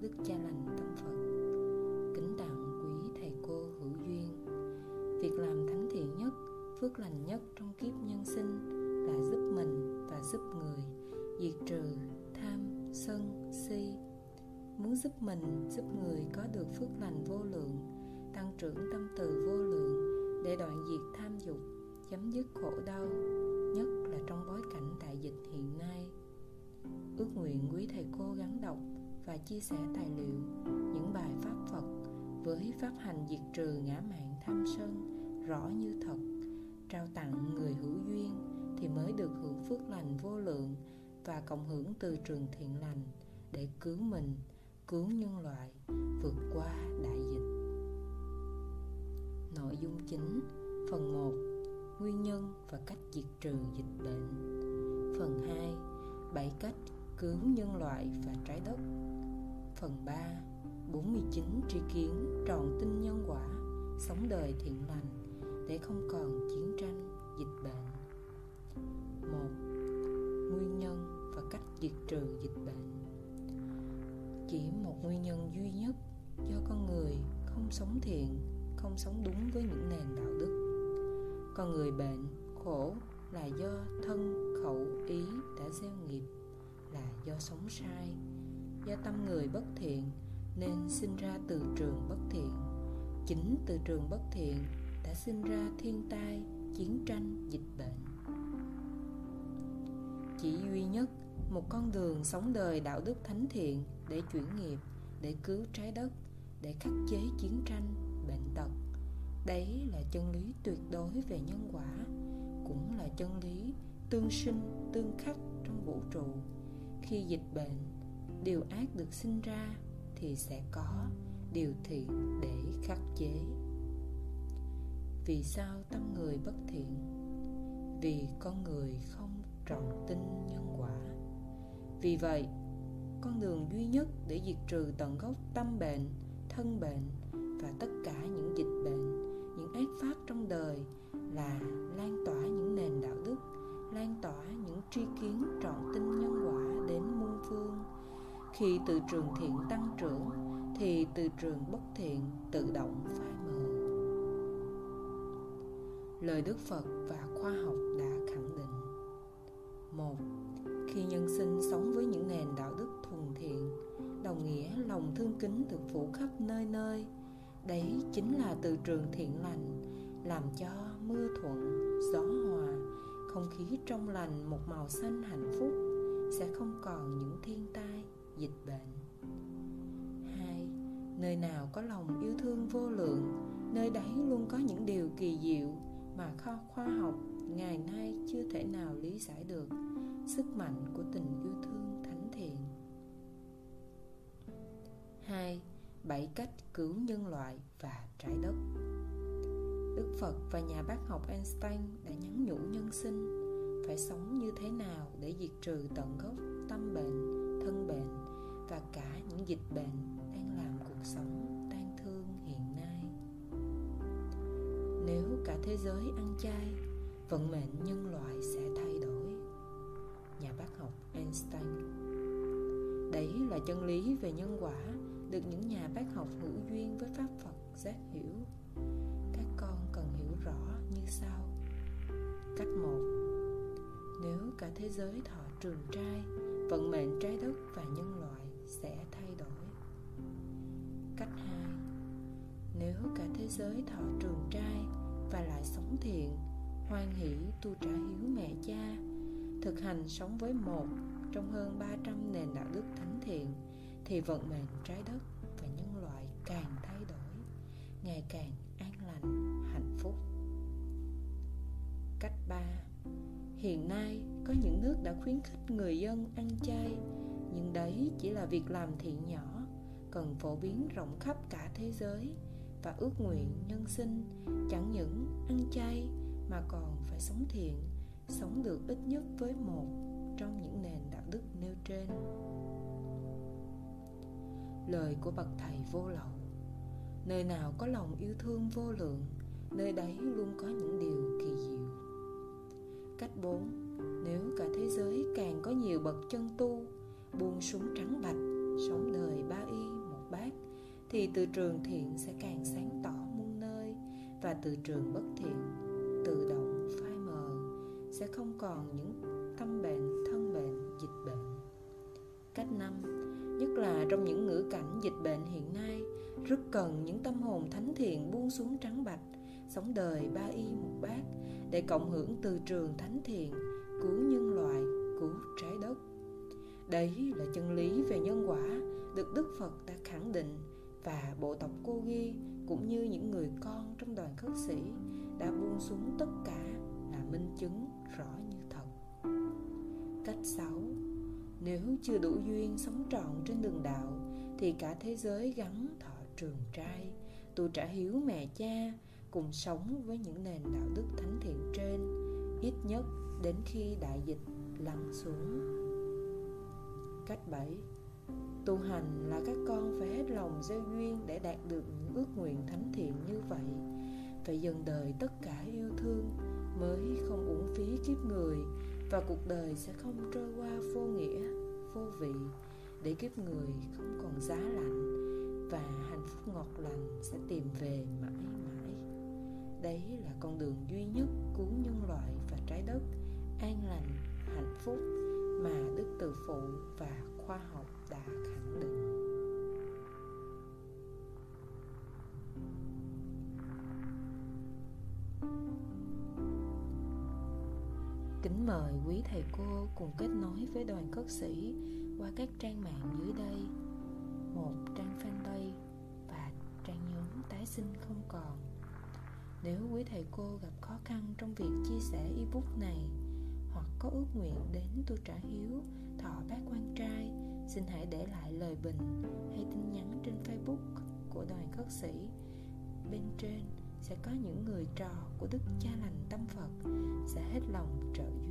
đức cha lành tâm phật. Kính tặng quý thầy cô hữu duyên. Việc làm thánh thiện nhất, phước lành nhất trong kiếp nhân sinh là giúp mình và giúp người diệt trừ tham, sân, si. Muốn giúp mình, giúp người có được phước lành vô lượng, tăng trưởng tâm từ vô lượng để đoạn diệt tham dục, chấm dứt khổ đau, nhất là trong bối cảnh đại dịch hiện nay. Ước nguyện quý thầy cô gắn đọc và chia sẻ tài liệu, những bài pháp Phật với pháp hành diệt trừ ngã mạng tham sân rõ như thật. Trao tặng người hữu duyên thì mới được hưởng phước lành vô lượng và cộng hưởng từ trường thiện lành để cứu mình, cứu nhân loại vượt qua đại dịch. Nội dung chính, phần 1 nguyên nhân và cách diệt trừ dịch bệnh. Phần 2 7 cách cứu nhân loại và trái đất. Phần 3 49 tri kiến tròn tinh nhân quả Sống đời thiện lành Để không còn chiến tranh, dịch bệnh. 1. Nguyên nhân và cách diệt trừ dịch bệnh. Chỉ một nguyên nhân duy nhất Do con người không sống thiện Không sống đúng với những nền đạo đức. Con người bệnh, khổ là do thân, do tâm người bất thiện, nên sinh ra từ trường bất thiện. Chính từ trường bất thiện đã sinh ra thiên tai, chiến tranh, dịch bệnh. Chỉ duy nhất một con đường sống đời đạo đức thánh thiện để chuyển nghiệp, để cứu trái đất, để khắc chế chiến tranh, bệnh tật. Đấy là chân lý tuyệt đối về nhân quả, cũng là chân lý tương sinh, tương khắc trong vũ trụ. Khi dịch bệnh điều ác được sinh ra thì sẽ có điều thiện để khắc chế. Vì sao tâm người bất thiện? Vì con người không tròn tin nhân quả. Vì vậy, con đường duy nhất để diệt trừ tận gốc tâm bệnh, thân bệnh và tất cả những dịch bệnh, những ác pháp trong đời là lan tỏa những nền đạo đức, lan tỏa những tri kiến khi từ trường thiện tăng trưởng, thì từ trường bất thiện tự động phai mờ. Lời đức phật và khoa học đã khẳng định. Một, khi nhân sinh sống với những nền đạo đức thuần thiện, đồng nghĩa lòng thương kính được phủ khắp nơi nơi, đấy chính là từ trường thiện lành, làm cho mưa thuận, gió hòa, không khí trong lành một màu xanh hạnh phúc, sẽ không còn những thiên tai dịch bệnh. Hai nơi nào có lòng yêu thương vô lượng nơi đấy luôn có những điều kỳ diệu mà kho khoa học ngày nay chưa thể nào lý giải được. Sức mạnh của tình yêu thương thánh thiện. Hai bảy cách cứu nhân loại và trái đất. Đức Phật và nhà bác học Einstein đã nhắn nhủ nhân sinh phải sống như thế nào để diệt trừ tận gốc tâm bệnh, thân bệnh và cả những dịch bệnh đang làm cuộc sống tan thương hiện nay. Nếu cả thế giới ăn chay, vận mệnh nhân loại sẽ thay đổi. Nhà bác học einstein. Đấy là chân lý về nhân quả được những nhà bác học hữu duyên với pháp phật giác hiểu. Các con cần hiểu rõ như sau. Cách một, nếu cả thế giới thọ trường trai, vận mệnh trái đất và nhân loại sẽ thay đổi. Cách hai, nếu cả thế giới thọ trường trai và lại sống thiện, hoan hỷ tu trả hiếu mẹ cha, thực hành sống với một trong hơn 300 nền đạo đức thánh thiện, thì vận mệnh trái đất và nhân loại càng thay đổi, ngày càng an lành, hạnh phúc. Cách ba, hiện nay có những nước đã khuyến khích người dân ăn chay nhưng đấy chỉ là việc làm thiện nhỏ, cần phổ biến rộng khắp cả thế giới và ước nguyện nhân sinh, chẳng những ăn chay mà còn phải sống thiện, sống được ít nhất với một trong những nền đạo đức nêu trên. Lời của bậc thầy vô lậu, nơi nào có lòng yêu thương vô lượng, nơi đấy luôn có những điều kỳ diệu. Cách 4 nếu cả thế giới càng có nhiều bậc chân tu buông súng trắng bạch sống đời ba y thì từ trường thiện sẽ càng sáng tỏ muôn nơi, và từ trường bất thiện, tự động phai mờ. Sẽ không còn những tâm bệnh, thân bệnh, dịch bệnh. Cách năm, nhất là trong những ngữ cảnh dịch bệnh hiện nay, rất cần những tâm hồn thánh thiện buông xuống trắng bạch sống đời ba y một bát, để cộng hưởng từ trường thánh thiện, cứu nhân loại, cứu trái đất đấy là chân lý về nhân quả, được đức phật đã khẳng định và bộ tộc cô ghi cũng như những người con trong đoàn khất sĩ đã buông xuống tất cả là minh chứng rõ như thật. Cách 6 nếu chưa đủ duyên sống trọn trên đường đạo, thì cả thế giới gắn thọ trường trai, tu trả hiếu mẹ cha, cùng sống với những nền đạo đức thánh thiện trên, ít nhất đến khi đại dịch lắng xuống cách 7 tu hành là các con phải hết lòng gieo duyên để đạt được những ước nguyện thánh thiện như vậy. Phải dần đời tất cả yêu thương mới không uổng phí kiếp người và cuộc đời sẽ không trôi qua vô nghĩa, vô vị để kiếp người không còn giá lạnh và hạnh phúc ngọt lành sẽ tìm về mãi mãi. Đấy là con đường duy nhất cứu nhân loại và trái đất an lành, hạnh phúc từ phụ và khoa học đã khẳng định. Kính mời quý thầy cô cùng kết nối với đoàn khất sĩ qua các trang mạng dưới đây. Một trang fanpage và trang nhóm tái sinh không còn. Nếu quý thầy cô gặp khó khăn trong việc chia sẻ ebook này hoặc có ước nguyện đến tu trả hiếu, thọ bác quan trai, xin hãy để lại lời bình hay tin nhắn trên facebook của đoàn khất sĩ. Bên trên sẽ có những người trò của đức cha lành tâm phật, sẽ hết lòng trợ giúp